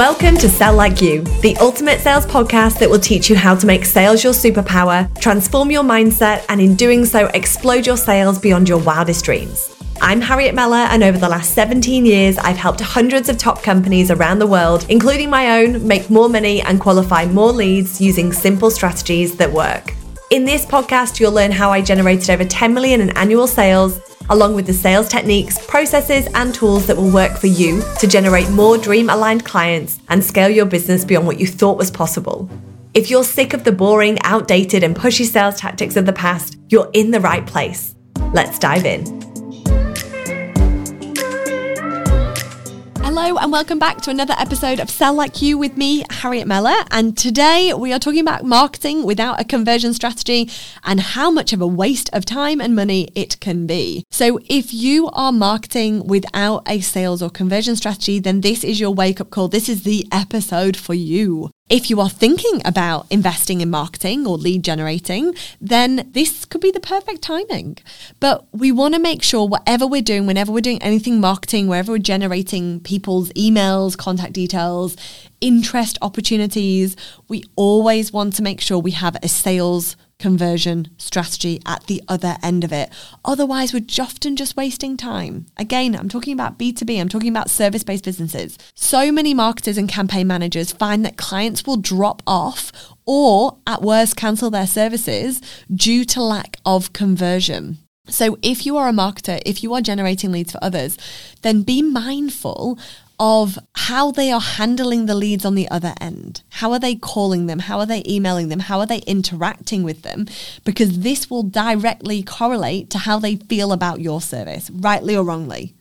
Welcome to Sell Like You, the ultimate sales podcast that will teach you how to make sales your superpower, transform your mindset, and in doing so, explode your sales beyond your wildest dreams. I'm Harriet Mellor, and over the last 17 years, I've helped hundreds of top companies around the world, including my own, make more money and qualify more leads using simple strategies that work. In this podcast, you'll learn how I generated over 10 million in annual sales along with the sales techniques, processes, and tools that will work for you to generate more dream aligned clients and scale your business beyond what you thought was possible. If you're sick of the boring, outdated, and pushy sales tactics of the past, you're in the right place. Let's dive in. Hello, and welcome back to another episode of Sell Like You with me, Harriet Mellor. And today we are talking about marketing without a conversion strategy and how much of a waste of time and money it can be. So, if you are marketing without a sales or conversion strategy, then this is your wake up call. This is the episode for you. If you are thinking about investing in marketing or lead generating, then this could be the perfect timing. But we want to make sure whatever we're doing, whenever we're doing anything marketing, wherever we're generating people's emails, contact details, interest opportunities, we always want to make sure we have a sales conversion strategy at the other end of it. Otherwise, we're often just wasting time. Again, I'm talking about B2B, I'm talking about service based businesses. So many marketers and campaign managers find that clients will drop off or, at worst, cancel their services due to lack of conversion. So, if you are a marketer, if you are generating leads for others, then be mindful of how they are handling the leads on the other end. How are they calling them? How are they emailing them? How are they interacting with them? Because this will directly correlate to how they feel about your service, rightly or wrongly.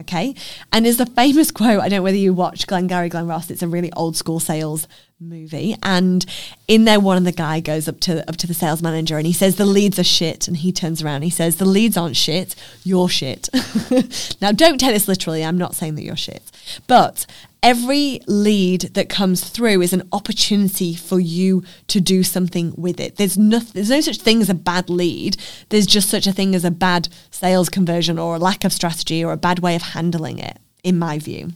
Okay. And there's a famous quote. I don't know whether you watch Glengarry Glen Ross. It's a really old school sales movie. And in there, one of the guy goes up to up to the sales manager and he says, The leads are shit. And he turns around, he says, The leads aren't shit, you're shit. now don't take this literally. I'm not saying that you're shit. But every lead that comes through is an opportunity for you to do something with it. There's no, there's no such thing as a bad lead. There's just such a thing as a bad sales conversion or a lack of strategy or a bad way of handling it, in my view.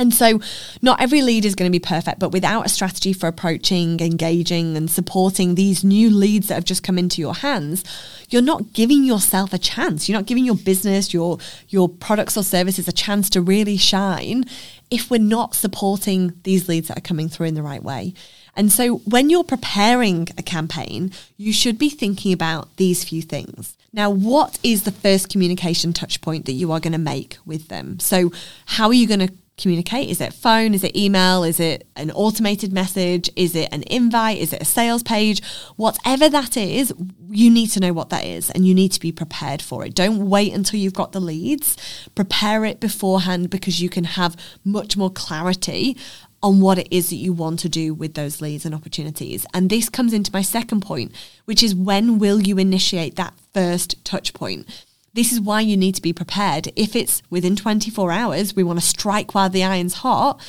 And so, not every lead is going to be perfect, but without a strategy for approaching, engaging, and supporting these new leads that have just come into your hands, you're not giving yourself a chance. You're not giving your business, your your products or services a chance to really shine if we're not supporting these leads that are coming through in the right way. And so, when you're preparing a campaign, you should be thinking about these few things. Now, what is the first communication touch point that you are going to make with them? So, how are you going to communicate? Is it phone? Is it email? Is it an automated message? Is it an invite? Is it a sales page? Whatever that is, you need to know what that is and you need to be prepared for it. Don't wait until you've got the leads. Prepare it beforehand because you can have much more clarity on what it is that you want to do with those leads and opportunities. And this comes into my second point, which is when will you initiate that first touch point? This is why you need to be prepared. If it's within 24 hours, we want to strike while the iron's hot.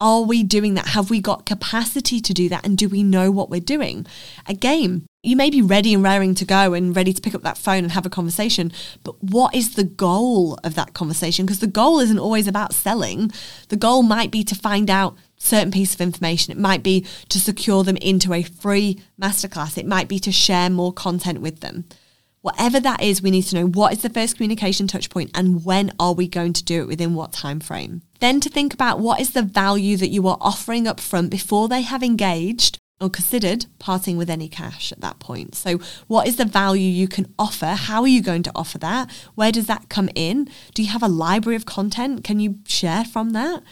Are we doing that? Have we got capacity to do that? And do we know what we're doing? Again, you may be ready and raring to go and ready to pick up that phone and have a conversation, but what is the goal of that conversation? Because the goal isn't always about selling. The goal might be to find out certain piece of information. It might be to secure them into a free masterclass. It might be to share more content with them. Whatever that is, we need to know what is the first communication touch point and when are we going to do it within what time frame. Then to think about what is the value that you are offering up front before they have engaged or considered parting with any cash at that point. So, what is the value you can offer? How are you going to offer that? Where does that come in? Do you have a library of content? Can you share from that?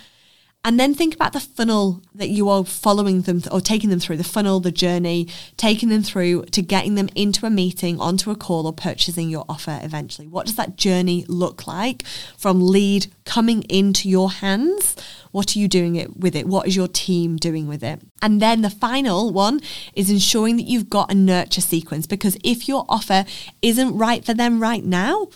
And then think about the funnel that you are following them th- or taking them through the funnel, the journey, taking them through to getting them into a meeting, onto a call, or purchasing your offer eventually. What does that journey look like from lead coming into your hands? What are you doing it with it? What is your team doing with it? And then the final one is ensuring that you've got a nurture sequence because if your offer isn't right for them right now,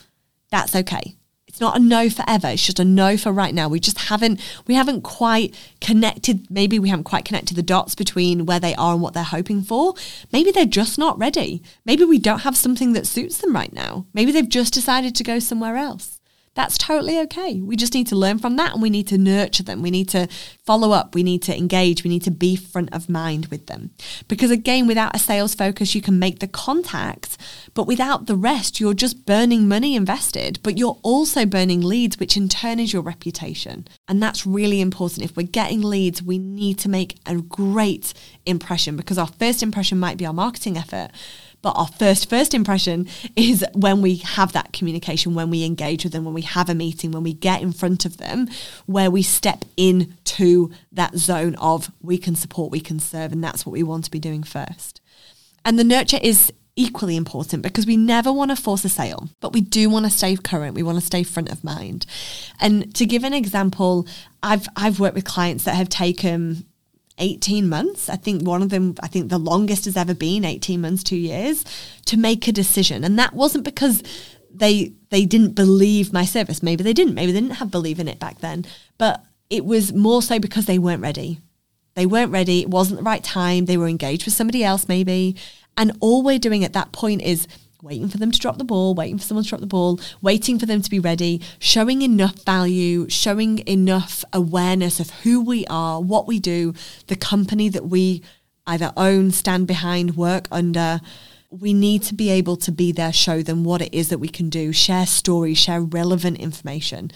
that's okay it's not a no forever. It's just a no for right now. We just haven't we haven't quite connected. Maybe we haven't quite connected the dots between where they are and what they're hoping for. Maybe they're just not ready. Maybe we don't have something that suits them right now. Maybe they've just decided to go somewhere else. That's totally okay. We just need to learn from that and we need to nurture them. We need to follow up. We need to engage. We need to be front of mind with them. Because again, without a sales focus, you can make the contacts, but without the rest, you're just burning money invested, but you're also burning leads, which in turn is your reputation. And that's really important. If we're getting leads, we need to make a great impression because our first impression might be our marketing effort but our first first impression is when we have that communication, when we engage with them, when we have a meeting, when we get in front of them, where we step into that zone of we can support, we can serve, and that's what we want to be doing first. And the nurture is equally important because we never want to force a sale, but we do want to stay current. We want to stay front of mind. And to give an example, I've I've worked with clients that have taken 18 months. I think one of them, I think the longest has ever been 18 months, two years to make a decision. And that wasn't because they they didn't believe my service. Maybe they didn't. Maybe they didn't have belief in it back then. But it was more so because they weren't ready. They weren't ready. It wasn't the right time. They were engaged with somebody else, maybe. And all we're doing at that point is waiting for them to drop the ball, waiting for someone to drop the ball, waiting for them to be ready, showing enough value, showing enough awareness of who we are, what we do, the company that we either own, stand behind, work under. We need to be able to be there, show them what it is that we can do, share stories, share relevant information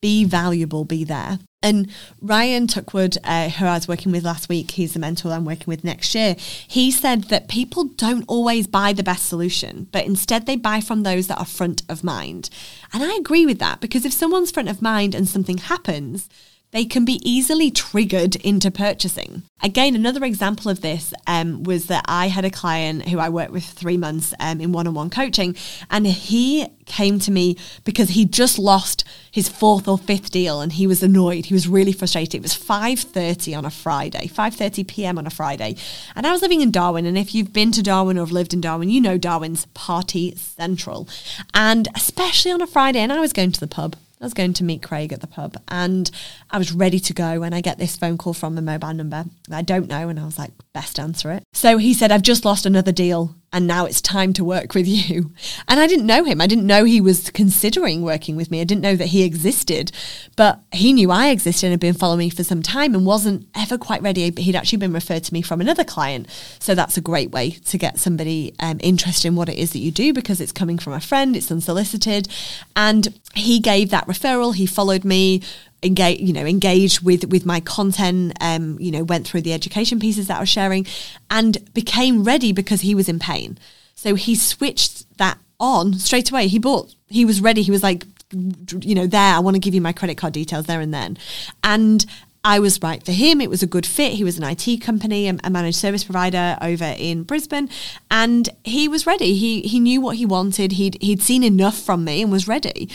be valuable, be there. And Ryan Tuckwood, uh, who I was working with last week, he's the mentor I'm working with next year. He said that people don't always buy the best solution, but instead they buy from those that are front of mind. And I agree with that because if someone's front of mind and something happens, they can be easily triggered into purchasing. Again, another example of this um, was that I had a client who I worked with three months um, in one on one coaching, and he came to me because he just lost his fourth or fifth deal and he was annoyed. He was really frustrated. It was 5.30 on a Friday, 5.30 p.m. on a Friday. And I was living in Darwin, and if you've been to Darwin or have lived in Darwin, you know Darwin's party central. And especially on a Friday, and I was going to the pub I was going to meet Craig at the pub and I was ready to go when I get this phone call from a mobile number I don't know. And I was like, best answer it. So he said, I've just lost another deal and now it's time to work with you. And I didn't know him. I didn't know he was considering working with me. I didn't know that he existed, but he knew I existed and had been following me for some time and wasn't ever quite ready. But He'd actually been referred to me from another client. So that's a great way to get somebody um, interested in what it is that you do because it's coming from a friend, it's unsolicited. And he gave that referral. He followed me engage you know engaged with with my content um you know went through the education pieces that I was sharing and became ready because he was in pain so he switched that on straight away he bought he was ready he was like you know there I want to give you my credit card details there and then and I was right for him. It was a good fit. He was an IT company, a managed service provider over in Brisbane, and he was ready. He he knew what he wanted. He'd he'd seen enough from me and was ready.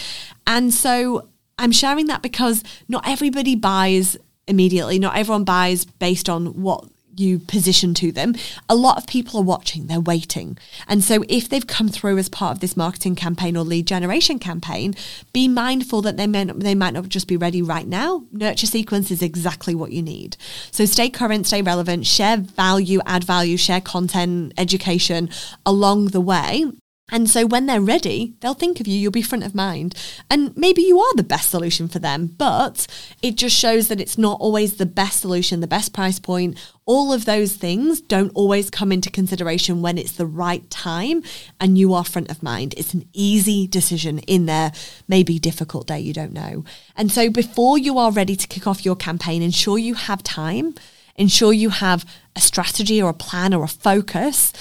And so I'm sharing that because not everybody buys immediately. Not everyone buys based on what you position to them. A lot of people are watching, they're waiting. And so if they've come through as part of this marketing campaign or lead generation campaign, be mindful that they may not, they might not just be ready right now. Nurture sequence is exactly what you need. So stay current, stay relevant, share value, add value, share content, education along the way and so when they're ready, they'll think of you, you'll be front of mind. And maybe you are the best solution for them, but it just shows that it's not always the best solution, the best price point. All of those things don't always come into consideration when it's the right time and you are front of mind. It's an easy decision in there, maybe difficult day, you don't know. And so before you are ready to kick off your campaign, ensure you have time, ensure you have a strategy or a plan or a focus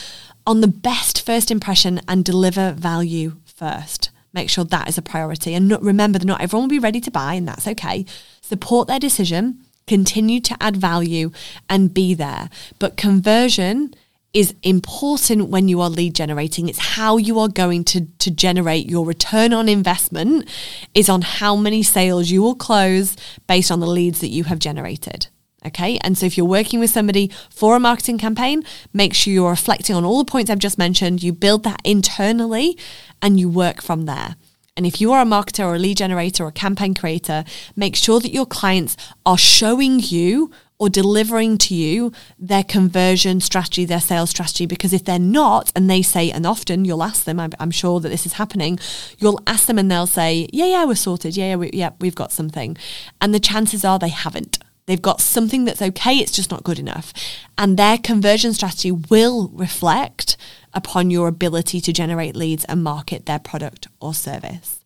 on the best first impression and deliver value first. Make sure that is a priority. And not, remember that not everyone will be ready to buy, and that's okay. Support their decision, continue to add value, and be there. But conversion is important when you are lead generating. It's how you are going to, to generate your return on investment is on how many sales you will close based on the leads that you have generated. Okay. And so if you're working with somebody for a marketing campaign, make sure you're reflecting on all the points I've just mentioned. You build that internally and you work from there. And if you are a marketer or a lead generator or a campaign creator, make sure that your clients are showing you or delivering to you their conversion strategy, their sales strategy. Because if they're not, and they say, and often you'll ask them, I'm, I'm sure that this is happening, you'll ask them and they'll say, yeah, yeah, we're sorted. Yeah, yeah, we, yeah, we've got something. And the chances are they haven't. They've got something that's okay, it's just not good enough. And their conversion strategy will reflect upon your ability to generate leads and market their product or service.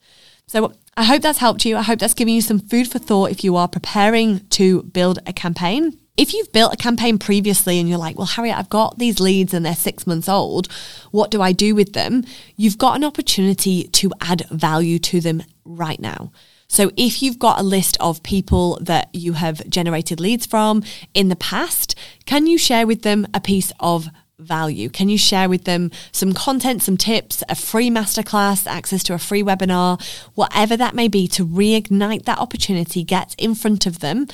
So I hope that's helped you. I hope that's given you some food for thought if you are preparing to build a campaign. If you've built a campaign previously and you're like, well, Harriet, I've got these leads and they're six months old, what do I do with them? You've got an opportunity to add value to them right now. So if you've got a list of people that you have generated leads from in the past, can you share with them a piece of value? Can you share with them some content, some tips, a free masterclass, access to a free webinar, whatever that may be to reignite that opportunity, get in front of them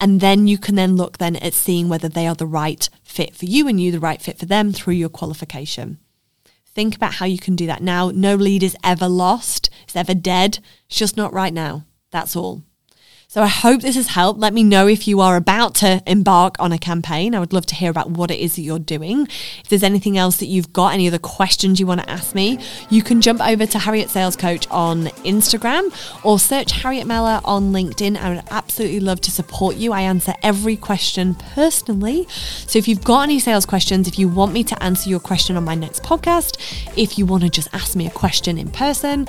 and then you can then look then at seeing whether they are the right fit for you and you the right fit for them through your qualification. Think about how you can do that now. No lead is ever lost, it's ever dead. It's just not right now. That's all. So I hope this has helped. Let me know if you are about to embark on a campaign. I would love to hear about what it is that you're doing. If there's anything else that you've got, any other questions you want to ask me, you can jump over to Harriet Sales Coach on Instagram or search Harriet Mellor on LinkedIn. I would absolutely love to support you. I answer every question personally. So if you've got any sales questions, if you want me to answer your question on my next podcast, if you want to just ask me a question in person,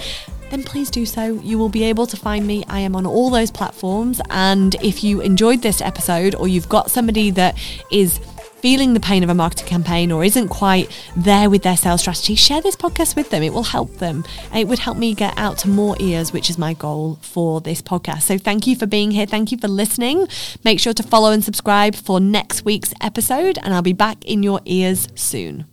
then please do so. You will be able to find me. I am on all those platforms. And if you enjoyed this episode or you've got somebody that is feeling the pain of a marketing campaign or isn't quite there with their sales strategy, share this podcast with them. It will help them. It would help me get out to more ears, which is my goal for this podcast. So thank you for being here. Thank you for listening. Make sure to follow and subscribe for next week's episode, and I'll be back in your ears soon.